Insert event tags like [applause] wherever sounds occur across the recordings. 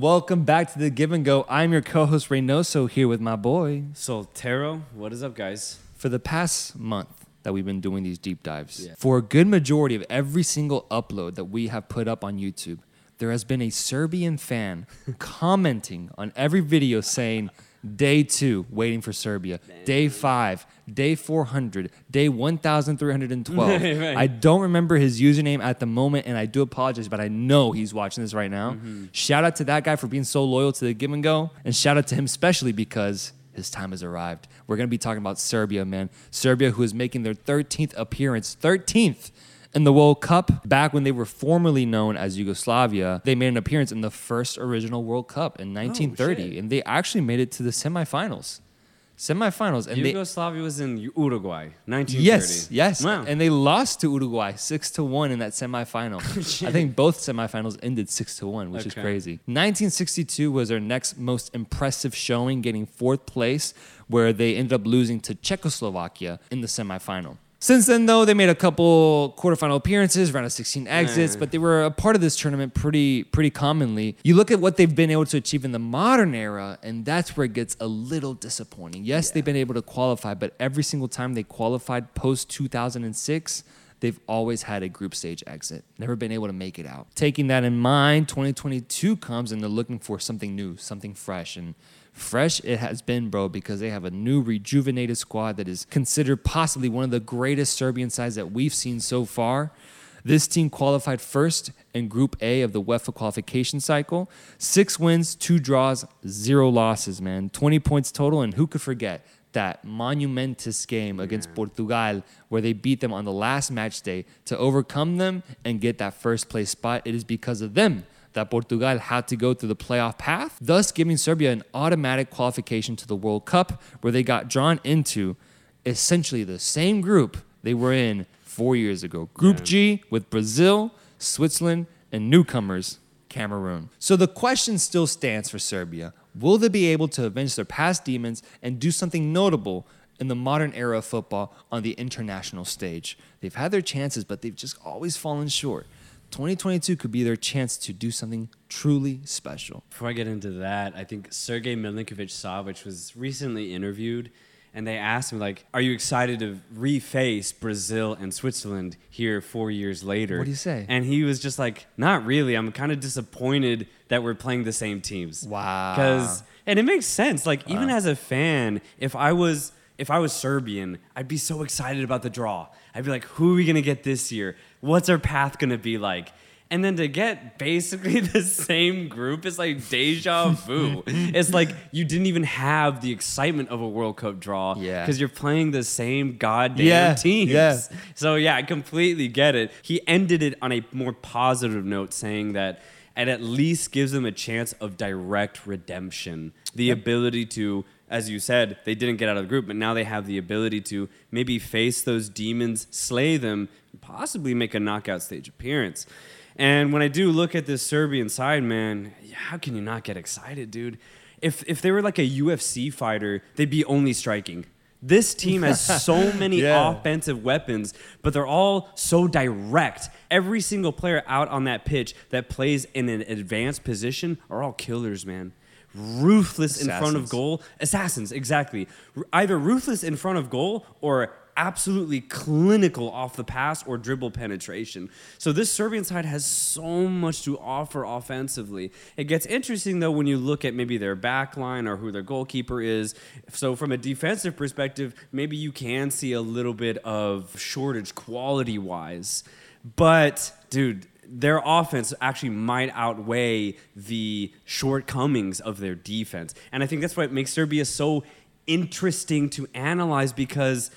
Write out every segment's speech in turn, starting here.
and welcome back to the Give and Go. I'm your co-host Reynoso here with my boy. Soltero, what is up, guys? For the past month that we've been doing these deep dives, yeah. for a good majority of every single upload that we have put up on YouTube, there has been a Serbian fan [laughs] commenting on every video saying day two, waiting for Serbia. Day five, day 400, day 1312. [laughs] right. I don't remember his username at the moment, and I do apologize, but I know he's watching this right now. Mm-hmm. Shout out to that guy for being so loyal to the give and go, and shout out to him especially because his time has arrived. We're going to be talking about Serbia, man. Serbia, who is making their 13th appearance, 13th in the World Cup, back when they were formerly known as Yugoslavia, they made an appearance in the first original World Cup in 1930, oh, and they actually made it to the semifinals. Semifinals, and Yugoslavia they, was in Uruguay, 1930. Yes, yes, wow. and they lost to Uruguay six to one in that semifinal. [laughs] Oh, I think both semifinals ended six to one, which okay. is crazy. 1962 was their next most impressive showing, getting fourth place, where they ended up losing to Czechoslovakia in the semifinal. Since then, though, they made a couple quarterfinal appearances, round of 16 exits, but they were a part of this tournament pretty pretty commonly. You look at what they've been able to achieve in the modern era, and that's where it gets a little disappointing. Yes, yeah. they've been able to qualify, but every single time they qualified post 2006, they've always had a group stage exit, never been able to make it out. Taking that in mind, 2022 comes and they're looking for something new, something fresh, and fresh it has been, bro, because they have a new rejuvenated squad that is considered possibly one of the greatest Serbian sides that we've seen so far. This team qualified first in Group A of the UEFA qualification cycle. Six wins, two draws, zero losses, man. 20 points total, and who could forget that monumentous game against Portugal where they beat them on the last match day to overcome them and get that first place spot? It is because of them that Portugal had to go through the playoff path, thus giving Serbia an automatic qualification to the World Cup, where they got drawn into essentially the same group they were in four years ago. Group yeah. G with Brazil, Switzerland, and newcomers, Cameroon. So the question still stands for Serbia. Will they be able to avenge their past demons and do something notable in the modern era of football on the international stage? They've had their chances, but they've just always fallen short. 2022 could be their chance to do something truly special. Before I get into that, I think Sergei Milinkovic Savic was recently interviewed and they asked him like, "Are you excited to reface Brazil and Switzerland here 4 years later?" What do you say? And he was just like, "Not really. I'm kind of disappointed that we're playing the same teams." Wow. Cuz and it makes sense. Like wow. even as a fan, if I was if I was Serbian, I'd be so excited about the draw. I'd be like, who are we gonna get this year? What's our path gonna be like? And then to get basically [laughs] the same group is like deja vu. [laughs] it's like you didn't even have the excitement of a World Cup draw. Yeah. Because you're playing the same goddamn yeah, teams. Yeah. So yeah, I completely get it. He ended it on a more positive note, saying that it at least gives them a chance of direct redemption. The yep. ability to as you said, they didn't get out of the group, but now they have the ability to maybe face those demons, slay them, possibly make a knockout stage appearance. And when I do look at this Serbian side, man, how can you not get excited, dude? If if they were like a UFC fighter, they'd be only striking. This team has so [laughs] many yeah. offensive weapons, but they're all so direct. Every single player out on that pitch that plays in an advanced position are all killers, man ruthless Assassins. in front of goal. Assassins, exactly. Either ruthless in front of goal or absolutely clinical off the pass or dribble penetration. So this Serbian side has so much to offer offensively. It gets interesting though when you look at maybe their back line or who their goalkeeper is. So from a defensive perspective, maybe you can see a little bit of shortage quality wise. But dude, their offense actually might outweigh the shortcomings of their defense. And I think that's what makes Serbia so interesting to analyze because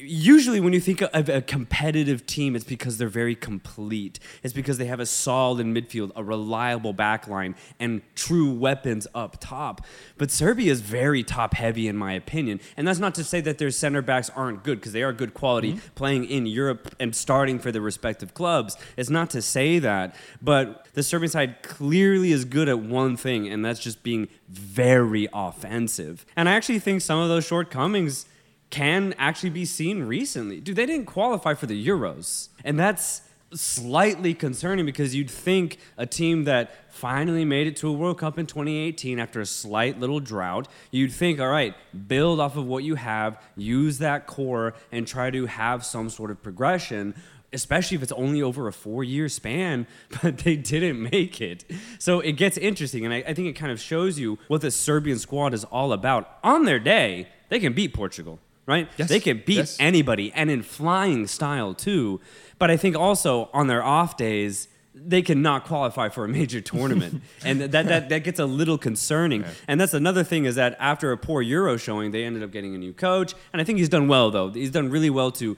usually when you think of a competitive team, it's because they're very complete. It's because they have a solid midfield, a reliable backline, and true weapons up top. But Serbia is very top heavy, in my opinion. And that's not to say that their center backs aren't good, because they are good quality mm-hmm. playing in Europe and starting for their respective clubs. It's not to say that. But the Serbian side clearly is good at one thing, and that's just being very offensive. And I actually think some of those shortcomings can actually be seen recently. Dude, they didn't qualify for the Euros. And that's slightly concerning because you'd think a team that finally made it to a World Cup in 2018 after a slight little drought, you'd think, all right, build off of what you have, use that core, and try to have some sort of progression especially if it's only over a four year span, [laughs] but they didn't make it. So it gets interesting, and I, I, think it kind of shows you what the Serbian squad is all about. On their day, they can beat Portugal, right? Yes. They can beat yes. anybody, and in flying style too. But I think also on their off days, they cannot qualify for a major tournament, [laughs] and that, that that gets a little concerning. Yeah. And that's another thing is that after a poor Euro showing, they ended up getting a new coach, and I think he's done well though. He's done really well to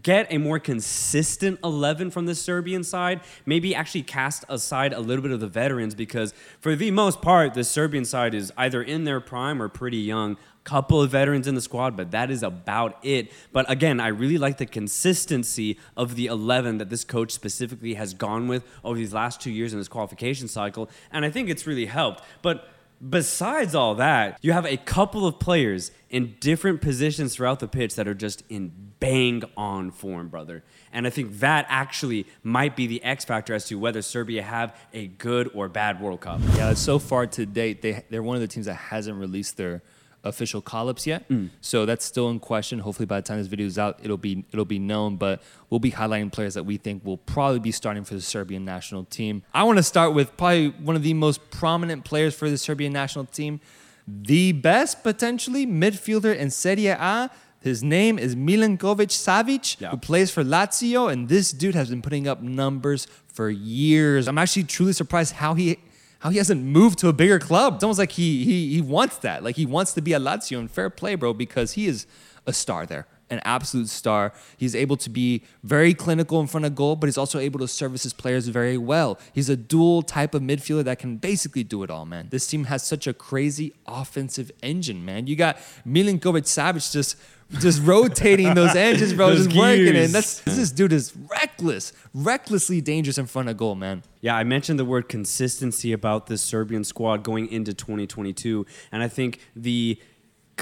get a more consistent 11 from the Serbian side, maybe actually cast aside a little bit of the veterans because for the most part, the Serbian side is either in their prime or pretty young. Couple of veterans in the squad, but that is about it. But again, I really like the consistency of the 11 that this coach specifically has gone with over these last two years in this qualification cycle, and I think it's really helped. But Besides all that, you have a couple of players in different positions throughout the pitch that are just in bang on form, brother. And I think that actually might be the X factor as to whether Serbia have a good or bad World Cup. Yeah, so far to date, they they're one of the teams that hasn't released their official call-ups yet. Mm. So that's still in question. Hopefully by the time this video is out, it'll be it'll be known. But we'll be highlighting players that we think will probably be starting for the Serbian national team. I want to start with probably one of the most prominent players for the Serbian national team, the best potentially midfielder in Serie A. His name is Milinkovic Savic, yeah. who plays for Lazio, and this dude has been putting up numbers for years. I'm actually truly surprised how he how he hasn't moved to a bigger club. It's almost like he he he wants that. Like he wants to be at Lazio and fair play, bro, because he is a star there. An absolute star. He's able to be very clinical in front of goal, but he's also able to service his players very well. He's a dual type of midfielder that can basically do it all, man. This team has such a crazy offensive engine, man. You got Milinkovic Savic just just [laughs] rotating those engines, bro, those just gears. working. And that's this dude is reckless, recklessly dangerous in front of goal, man. Yeah, I mentioned the word consistency about this Serbian squad going into 2022, and I think the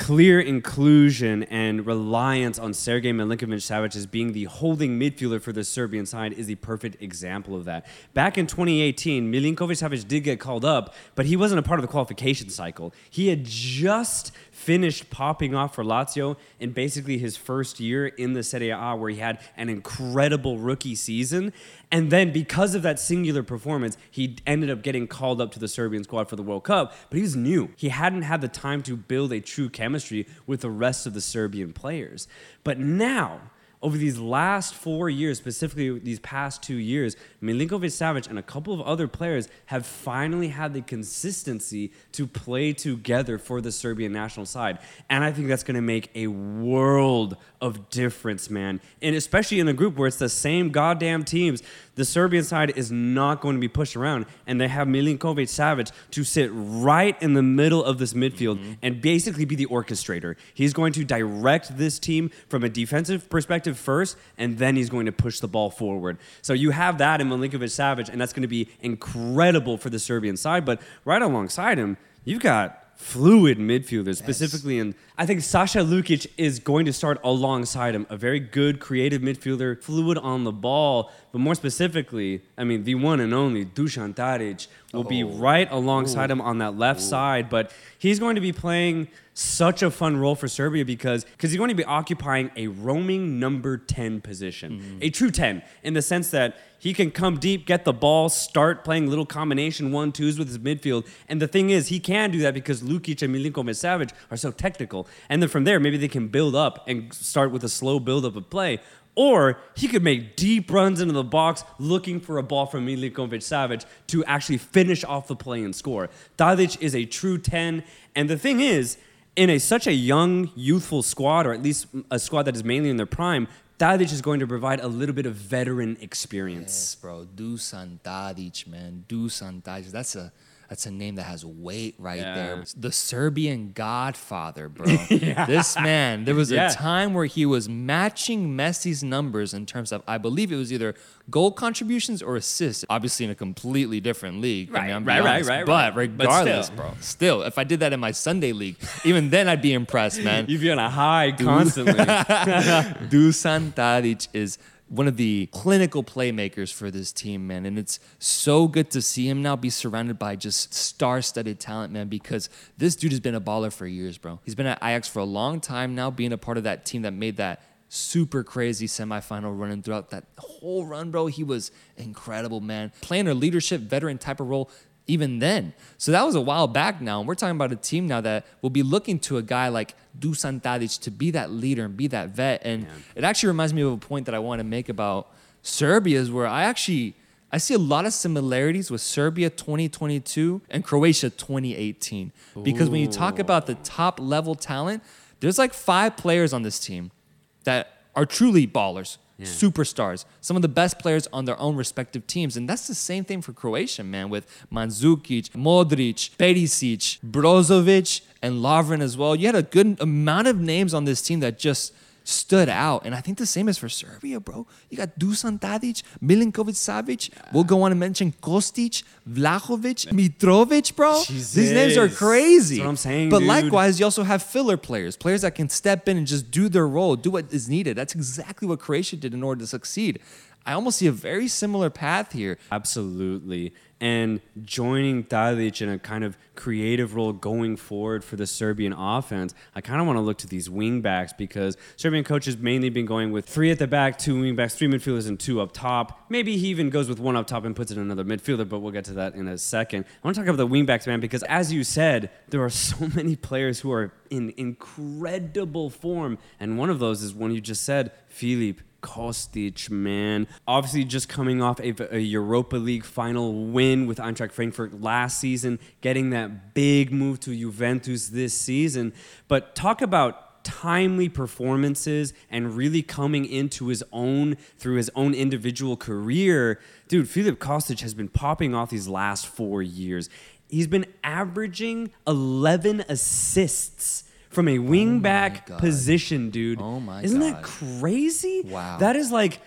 clear inclusion and reliance on Sergei Milinkovic Savic as being the holding midfielder for the Serbian side is the perfect example of that. Back in 2018, Milinkovic Savic did get called up, but he wasn't a part of the qualification cycle. He had just finished popping off for Lazio in basically his first year in the Serie A, where he had an incredible rookie season. And then, because of that singular performance, he ended up getting called up to the Serbian squad for the World Cup. But he was new. He hadn't had the time to build a true chemistry with the rest of the Serbian players. But now, over these last four years, specifically these past two years, Milinkovic Savic and a couple of other players have finally had the consistency to play together for the Serbian national side. And I think that's going to make a world of difference, man. And especially in a group where it's the same goddamn teams the Serbian side is not going to be pushed around, and they have Milinkovic Savic to sit right in the middle of this midfield mm-hmm. and basically be the orchestrator. He's going to direct this team from a defensive perspective first, and then he's going to push the ball forward. So you have that in Milinkovic Savic, and that's going to be incredible for the Serbian side. But right alongside him, you've got fluid midfielders, specifically in I think Sasha Lukic is going to start alongside him. A very good creative midfielder, fluid on the ball, but more specifically, I mean, the one and only Dusan Tadic will oh. be right alongside him on that left side, but he's going to be playing such a fun role for Serbia because because he's going to be occupying a roaming number 10 position. Mm-hmm. A true 10 in the sense that he can come deep, get the ball, start playing little combination one twos with his midfield. And the thing is, he can do that because Lukic and Milinkovic Savic are so technical. And then from there, maybe they can build up and start with a slow build up of play. Or he could make deep runs into the box looking for a ball from Milinkovic Savic to actually finish off the play and score. Tadic is a true 10. And the thing is, in a such a young, youthful squad, or at least a squad that is mainly in their prime, Tadic is going to provide a little bit of veteran experience. Yes, bro. Dusan Tadic, man. Dusan Tadic. That's a that's a name that has weight right yeah. there. The Serbian Godfather, bro. [laughs] yeah. This man, there was yeah. a time where he was matching Messi's numbers in terms of, I believe it was either goal contributions or assists. Obviously, in a completely different league. Right, I mean, right, right, right, But regardless, but still. bro, still, if I did that in my Sunday league, even then I'd be impressed, man. [laughs] You'd be on a high constantly. [laughs] Dusan Tadic is one of the clinical playmakers for this team, man. And it's so good to see him now be surrounded by just star studded talent, man, because this dude has been a baller for years, bro. He's been at Ajax for a long time now, being a part of that team that made that super crazy semifinal run and throughout that whole run, bro, he was incredible, man. Playing a leadership veteran type of role even then. So that was a while back now. And we're talking about a team now that will be looking to a guy like Dusan Tadic to be that leader and be that vet. And yeah. it actually reminds me of a point that I want to make about Serbia is where I actually I see a lot of similarities with Serbia 2022 and Croatia 2018. Because when you talk about the top level talent, there's like five players on this team that are truly ballers, yeah. superstars, some of the best players on their own respective teams. And that's the same thing for Croatia, man, with Mandzukic, Modric, Perisic, Brozovic, and Lovren as well. You had a good amount of names on this team that just – stood out. And I think the same is for Serbia, bro. You got Dusan Tadic, Milinkovic Savic. We'll go on and mention Kostic, Vlahovic, Mitrovic, bro. Jesus. These names are crazy. That's what I'm saying. But dude. likewise, you also have filler players, players that can step in and just do their role, do what is needed. That's exactly what Croatia did in order to succeed. I almost see a very similar path here. Absolutely and joining Tadic in a kind of creative role going forward for the Serbian offense, I kind of want to look to these wingbacks because Serbian coaches mainly been going with three at the back, two wingbacks, three midfielders, and two up top. Maybe he even goes with one up top and puts in another midfielder, but we'll get to that in a second. I want to talk about the wingbacks, man, because as you said, there are [laughs] so many players who are in incredible form, and one of those is one you just said, Filip Kostic, man. Obviously, just coming off a, a, Europa League final win with Eintracht Frankfurt last season, getting that big move to Juventus this season. But talk about timely performances and really coming into his own through his own individual career. Dude, Filip Kostic has been popping off these last four years. He's been averaging 11 assists from a wingback oh position, dude. Oh my Isn't God. that crazy? Wow. That is like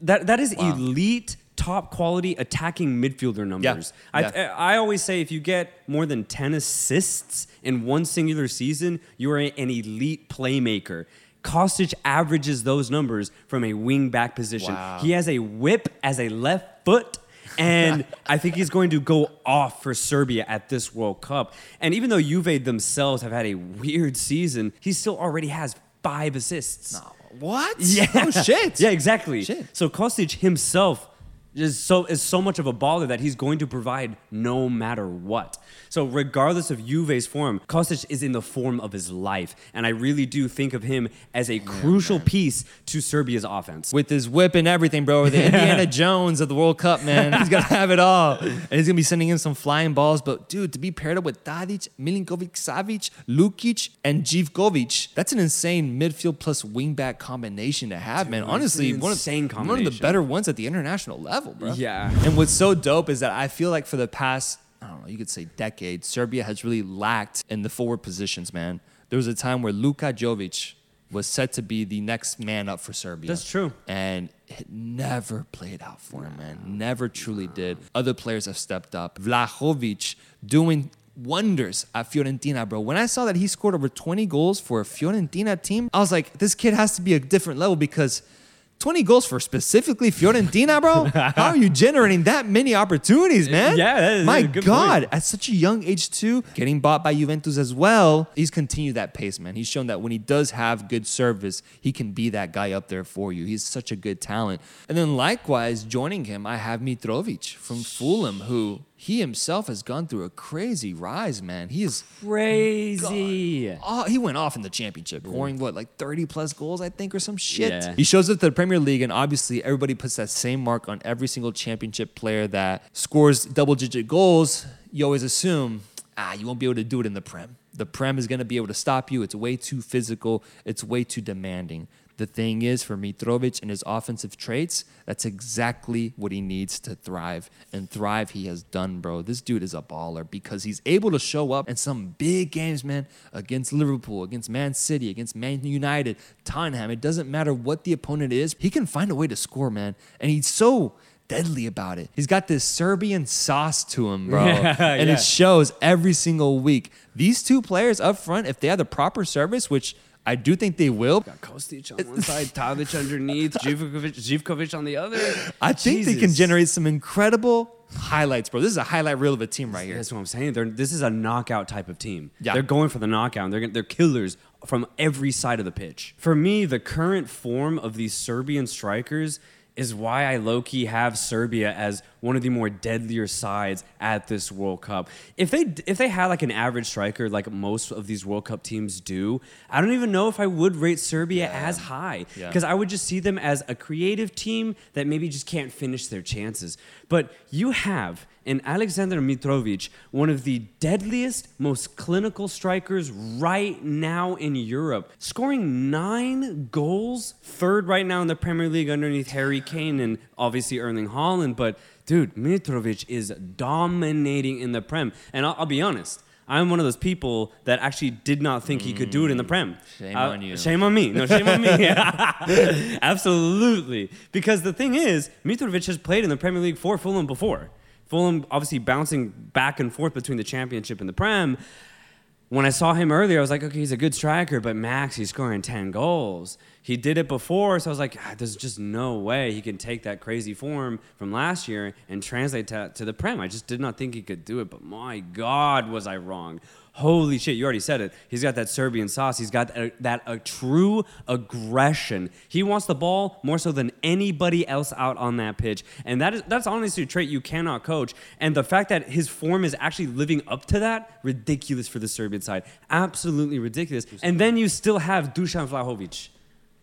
that that is wow. elite top quality attacking midfielder numbers. Yeah. Yeah. I, I always say if you get more than 10 assists in one singular season, you are an elite playmaker. Kostic averages those numbers from a wing back position. Wow. He has a whip as a left foot and I think he's going to go off for Serbia at this World Cup. And even though Juve themselves have had a weird season, he still already has five assists. No. What? Yeah. Oh shit. [laughs] yeah, exactly. Shit. So Kostic himself is so is so much of a baller that he's going to provide no matter what. So regardless of Juve's form, Kostic is in the form of his life, and I really do think of him as a yeah, crucial man. piece to Serbia's offense. With his whip and everything, bro. The Indiana [laughs] Jones of the World Cup, man. He's gonna have it all, and he's gonna be sending in some flying balls. But dude, to be paired up with Tadic, Milinkovic, Savic, Lukic, and Zivkovic, that's an insane midfield plus wingback combination to have, dude, man. Honestly, one of, one of the better ones at the international level, bro. Yeah. And what's so dope is that I feel like for the past I don't know, you could say decades, Serbia has really lacked in the forward positions, man. There was a time where Luka Jovic was set to be the next man up for Serbia. That's true. And it never played out for him, man. Never truly did. Other players have stepped up. Vlahovic doing wonders at Fiorentina, bro. When I saw that he scored over 20 goals for a Fiorentina team, I was like, this kid has to be a different level because – 20 goals for specifically Fiorentina, bro? [laughs] How are you generating that many opportunities, man? Yeah, my God, point. at such a young age too, getting bought by Juventus as well. He's continued that pace, man. He's shown that when he does have good service, he can be that guy up there for you. He's such a good talent. And then likewise, joining him, I have Mitrovic from Fulham, who he himself has gone through a crazy rise, man. He is crazy. Oh, he went off in the championship, scoring what, like 30 plus goals, I think, or some shit. Yeah. He shows up to the Premier League, and obviously everybody puts that same mark on every single championship player that scores double digit goals. You always assume, ah, you won't be able to do it in the Prem. The Prem is going to be able to stop you. It's way too physical, it's way too demanding. The thing is, for Mitrovic and his offensive traits, that's exactly what he needs to thrive. And thrive, he has done, bro. This dude is a baller because he's able to show up in some big games, man, against Liverpool, against Man City, against Man United, Tottenham. It doesn't matter what the opponent is, he can find a way to score, man. And he's so deadly about it. He's got this Serbian sauce to him, bro. [laughs] Yeah, and yeah. it shows every single week. These two players up front, if they have the proper service, which I do think they will. Got Kostic on one side, Tadic underneath, [laughs] Zivkovic, Zivkovic on the other. I think they can generate some incredible highlights, bro. This is a highlight reel of a team right here. That's what I'm saying. They're, this is a knockout type of team. Yeah. They're going for the knockout. And they're they're killers from every side of the pitch. For me, the current form of these Serbian strikers is why I low key have Serbia as one of the more deadlier sides at this World Cup. If they if they had like an average striker like most of these World Cup teams do, I don't even know if I would rate Serbia as high Yeah. because I would just see them as a creative team that maybe just can't finish their chances. But you have in Alexander Mitrovic, one of the deadliest, most clinical strikers right now in Europe, scoring nine goals, third right now in the Premier League underneath Harry Kane and obviously Erling Haaland. But dude, Mitrovic is dominating in the Prem. And I'll, I'll be honest. I'm one of those people that actually did not think he could do it in the Prem. Shame Uh, on you. Shame on me. No, shame on me. [laughs] Absolutely. Because the thing is, Mitrovic has played in the Premier League for Fulham before. Fulham obviously bouncing back and forth between the championship and the Prem. When I saw him earlier, I was like, okay, he's a good striker, but Max, he's scoring 10 goals. He did it before, so I was like, ah, there's just no way he can take that crazy form from last year and translate that to the Prem. I just did not think he could do it, but my God, was I wrong. Holy shit, you already said it. He's got that Serbian sauce. He's got a, that a true aggression. He wants the ball more so than anybody else out on that pitch. And that is that's honestly a trait you cannot coach. And the fact that his form is actually living up to that, ridiculous for the Serbian side. Absolutely ridiculous. And then you still have Dusan Vlahovic.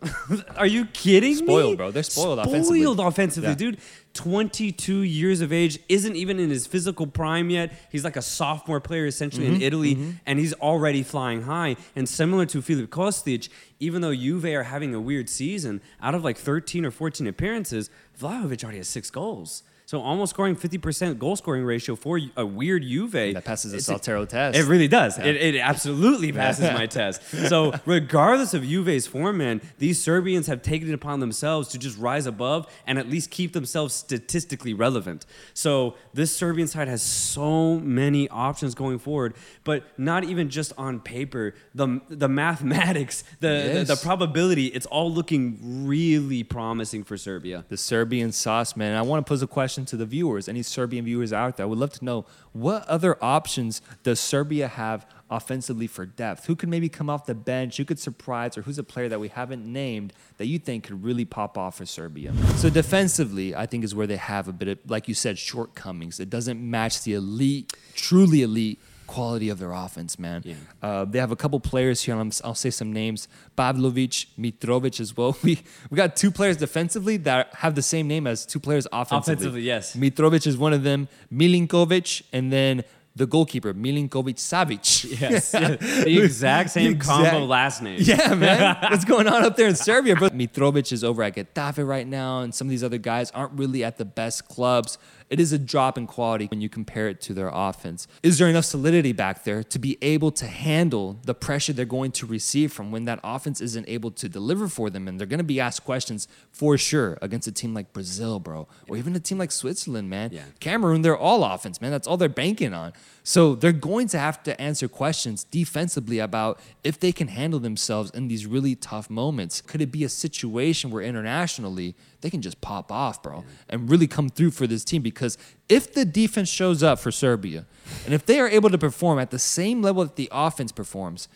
[laughs] Are you kidding me? Spoiled, bro. They're spoiled offensively. Spoiled offensively, Yeah. dude. 22 years of age, isn't even in his physical prime yet. He's like a sophomore player essentially Mm-hmm, in Italy, and he's already flying high. And similar to Filip Kostic, even though Juve are having a weird season, out of like 13 or 14 appearances, Vlahovic already has six goals. So almost scoring 50% goal scoring ratio for a weird Juve. That passes the Soltero test. It really does. It, it absolutely [laughs] passes my test. So, regardless of Juve's form, man, these Serbians have taken it upon themselves to just rise above and at least keep themselves statistically relevant. So, this Serbian side has so many options going forward, but not even just on paper. The the mathematics, the the, the probability, it's all looking really promising for Serbia. the Serbian sauce, man. I want to pose a question to the viewers, any Serbian viewers out there. I would love to know what other options does Serbia have offensively for depth? Who could maybe come off the bench? Who could surprise, or who's a player that we haven't named that you think could really pop off for Serbia? So defensively, I think is where they have a bit of, like you said, shortcomings. It doesn't match the elite, truly elite quality of their offense, man. Yeah. Uh, they have a couple players here. I'm, I'll say some names: Pavlovic, Mitrovic as well. [laughs] We we got two players defensively that have the same name as two players offensively. Offensively, yes. Mitrovic is one of them. Milinkovic, and then the goalkeeper Milinkovic Savic. [laughs] Yes. [laughs] the exact same Exact- combo last name. [laughs] Yeah, man. What's going on up there in Serbia? But Mitrovic is over at Getafe right now, and some of these other guys aren't really at the best clubs. It is a drop in quality when you compare it to their offense. Is there enough solidity back there to be able to handle the pressure they're going to receive from when that offense isn't able to deliver for them? And they're going to be asked questions for sure against a team like Brazil, bro, or even a team like Switzerland, man. Yeah. Cameroon, they're all offense, man. That's all they're banking on. So they're going to have to answer questions defensively about if they can handle themselves in these really tough moments. Could it be a situation where internationally they can just pop off, bro, and really come through for this team? Because if the defense shows up for Serbia, and if they are able to perform at the same level that the offense performs,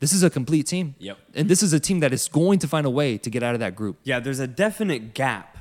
this is a complete team. Yep. And this is a team that is going to find a way to get out of that group. Yeah, there's a definite gap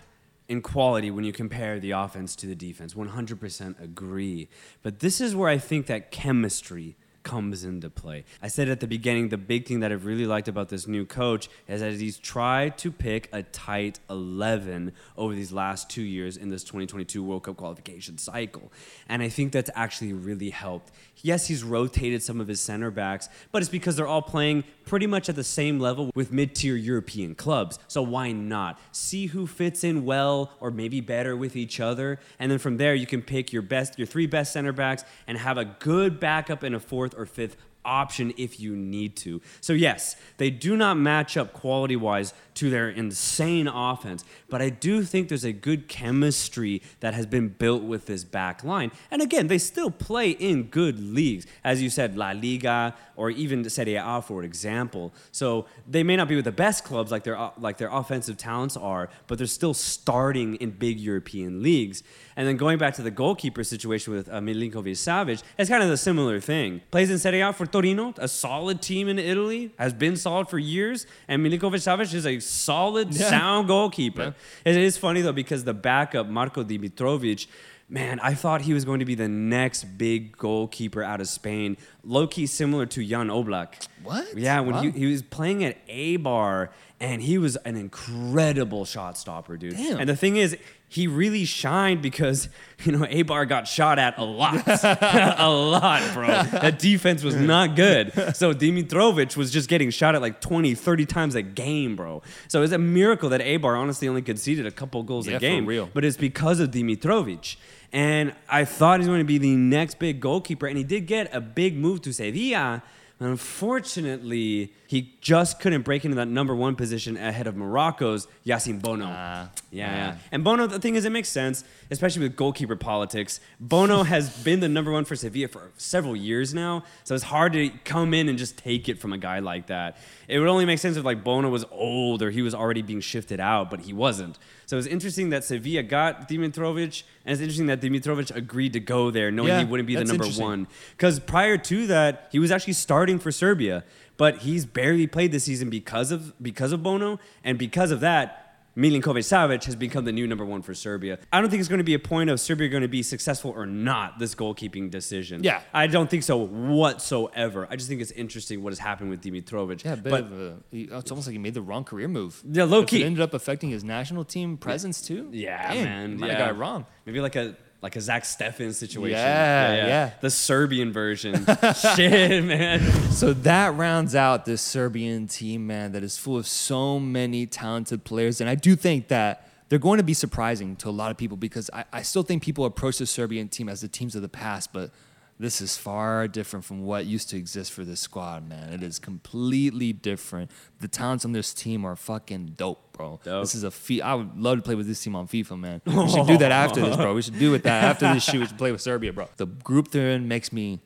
in quality when you compare the offense to the defense. 100% agree. But this is where I think that chemistry comes into play. I said at the beginning, the big thing that I've really liked about this new coach is that he's tried to pick a tight 11 over these last two years in this 2022 World Cup qualification cycle. And I think that's actually really helped. Yes, he's rotated some of his center backs, but it's because they're all playing pretty much at the same level with mid tier European clubs. So why not? See who fits in well or maybe better with each other. And then from there, you can pick your best, your three best center backs and have a good backup in a fourth or fifth option if you need to. So yes, they do not match up quality wise to their insane offense, but I do think there's a good chemistry that has been built with this back line. And again, they still play in good leagues, as you said, La Liga or even Serie A, for example. So they may not be with the best clubs like their like their offensive talents are, but they're still starting in big European leagues. And then going back to the goalkeeper situation with uh, Milinkovic Savic, it's kind of a similar thing. Plays in Serie A for Torino, a solid team in Italy, has been solid for years, and Milinkovic Savic is a solid, yeah. sound goalkeeper. Yeah. It is funny though because the backup Marko Dimitrovic man, I thought he was going to be the next big goalkeeper out of Spain. Low key similar to Jan Oblak. What? Yeah, when wow. he, he was playing at Eibar and he was an incredible shot stopper, dude. Damn. And the thing is, he really shined because [laughs] you know Eibar got shot at a lot, [laughs] a lot, bro. That defense was not good. So Dimitrovic was just getting shot at like 20, 30 times a game, bro. So it's a miracle that Eibar honestly only conceded a couple goals yeah, a game. Real. But it's because of Dimitrovic. And I thought he's going to be the next big goalkeeper, and he did get a big move to Sevilla Unfortunately, he just couldn't break into that number one position ahead of Morocco's Yassine Bono. Uh, yeah, yeah. And Bono, the thing is, it makes sense, especially with goalkeeper politics. Bono [laughs] has been the number one for Sevilla for several years now, so it's hard to come in and just take it from a guy like that. It would only make sense if like Bono was old or he was already being shifted out, but he wasn't. So it's interesting that Sevilla got Dimitrovic, and it's interesting that Dimitrovic agreed to go there, knowing yeah, he wouldn't be the number one. Because prior to that, he was actually starting for Serbia, but he's barely played this season because of because of Bono, and because of that, Milinkovic Savic has become the new number one for Serbia. I don't think it's going to be a point of Serbia going to be successful or not, this goalkeeping decision. Yeah. I don't think so whatsoever. I just think it's interesting what has happened with Dimitrovic. Yeah, but a, it's almost like he made the wrong career move. Yeah, low key. It ended up affecting his national team presence too. Yeah, Damn, man. Might yeah. have got it wrong. Maybe like a like a Zach Steffen situation. Yeah, yeah, yeah. yeah. The Serbian version. [laughs] Shit, man. So that rounds out this Serbian team, man, that is full of so many talented players. And I do think that they're going to be surprising to a lot of people because I, I still think people approach the Serbian team as the teams of the past, but this is far different from what used to exist for this squad, man. It is completely different. The talents on this team are fucking dope, bro. Dope. This is a fee. I would love to play with this team on FIFA, man. [laughs] We should do that after this, bro. We should do it that after this shoot. We should play with Serbia, bro. The group they're in makes me,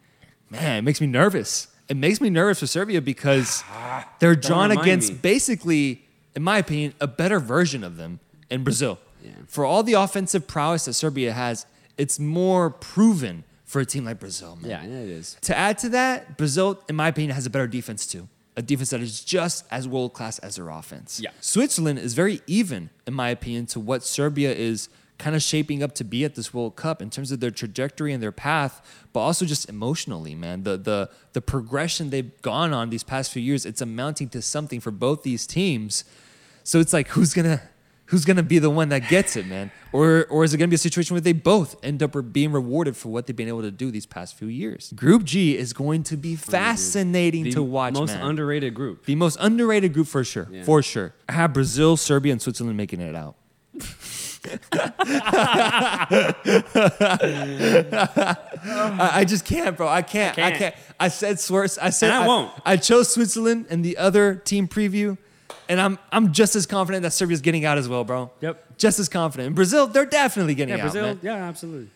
man, it makes me nervous. It makes me nervous for Serbia because [sighs] they're drawn against me. basically, in my opinion, a better version of them in Brazil. Yeah. For all the offensive prowess that Serbia has, it's more proven for a team like Brazil, man. Yeah, it is. To add to that, Brazil, in my opinion, has a better defense too. A defense that is just as world class as their offense. Yeah. Switzerland is very even, in my opinion, to what Serbia is kind of shaping up to be at this World Cup in terms of their trajectory and their path, but also just emotionally, man. The the the progression they've gone on these past few years, it's amounting to something for both these teams. So it's like who's gonna who's going to be the one that gets it, man? Or, or is it going to be a situation where they both end up being rewarded for what they've been able to do these past few years? Group G is going to be fascinating to watch. Most man. underrated group. The most underrated group for sure. Yeah. For sure. I have Brazil, Serbia, and Switzerland making it out. [laughs] I, I, just can't, bro. I can't. I can't. I, can't. I said Swiss. I said and I, won't. I chose Switzerland and the other team preview and I'm I'm just as confident that Serbia's getting out as well, bro. Yep. Just as confident. In Brazil, they're definitely getting out. yeah, out. Brazil, man. yeah, absolutely.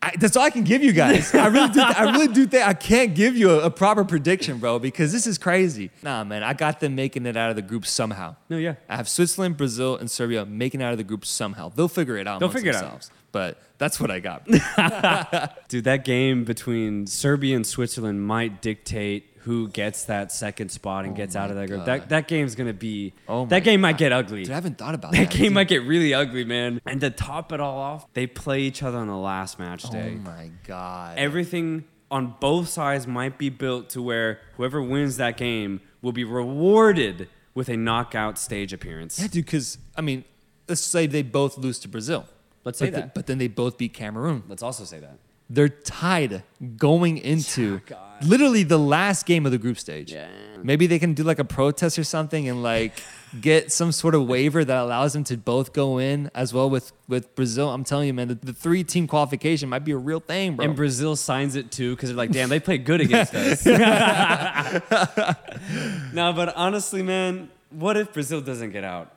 I, that's all I can give you guys. I really do. I really do think I can't give you a, a, proper prediction, bro, because this is crazy. Nah, man, I got them making it out of the group somehow. No, yeah. I have Switzerland, Brazil, and Serbia making it out of the group somehow. They'll figure it out. They'll figure themselves. it out. But that's what I got. [laughs] [laughs] Dude, that game between Serbia and Switzerland might dictate who gets that second spot and oh gets out of that group. That that game's gonna be. Oh that game might get ugly. Dude, I haven't thought about that. That game might get really ugly, man. And to top it all off, they play each other on the last match oh day. Oh my god. Everything on both sides might be built to where whoever wins that game will be rewarded with a knockout stage appearance. Yeah, dude. Because I mean, let's say they both lose to Brazil. Let's say but that. The, but then they both beat Cameroon. Let's also say that. They're tied going into God. literally the last game of the group stage. Yeah. Maybe they can do like a protest or something and like get some sort of waiver that allows them to both go in as well with with Brazil. I'm telling you, man, the, the three team qualification might be a real thing, bro. And Brazil signs it too because they're like, damn, they played good against [laughs] us. [laughs] no, but honestly, man, what if Brazil doesn't get out?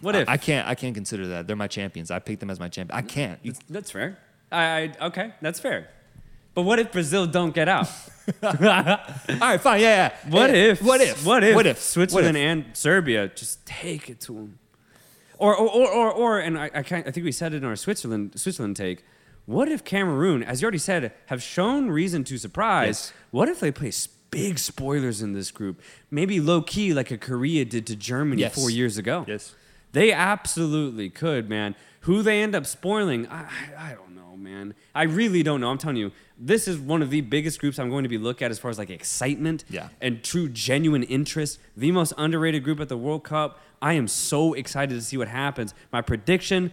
What if? I, I can't I can't consider that. They're my champions. I picked them as my champion. I can't. You- That's, that's fair. I, I okay, that's fair. But what if Brazil don't get out? [laughs] [laughs] all right, fine. Yeah, yeah. What Yeah. if? What if? What if? What if? Switzerland What if? and Serbia just take it to them? Or, or, or, or, or and I, I, can't, I think we said it in our Switzerland Switzerland take. What if Cameroon, as you already said, have shown reason to surprise? Yes. What if they play big spoilers in this group? Maybe low key, like a Korea did to Germany Yes. four years ago. Yes. They absolutely could, man. Who they end up spoiling, I, I I don't know, man. I really don't know. I'm telling you, this is one of the biggest groups I'm going to be looked at as far as like excitement Yeah. and true genuine interest. The most underrated group at the World Cup. I am so excited to see what happens. My prediction,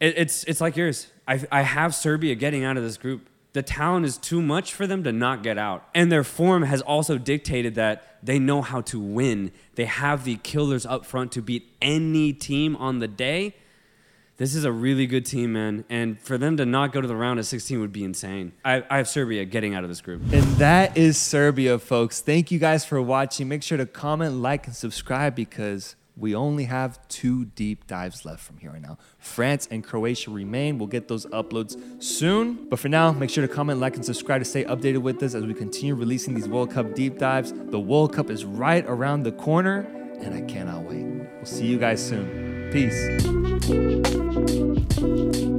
it, it's it's like yours. I I have Serbia getting out of this group. The talent is too much for them to not get out. And their form has also dictated that they know how to win. They have the killers up front to beat any team on the day. This is a really good team, man. And for them to not go to the round of 16 would be insane. I, I have Serbia getting out of this group. And that is Serbia, folks. Thank you guys for watching. Make sure to comment, like, and subscribe because we only have two deep dives left from here on now. France and Croatia remain. We'll get those uploads soon. But for now, make sure to comment, like, and subscribe to stay updated with us as we continue releasing these World Cup deep dives. The World Cup is right around the corner, and I cannot wait. We'll see you guys soon. Peace. Thank you.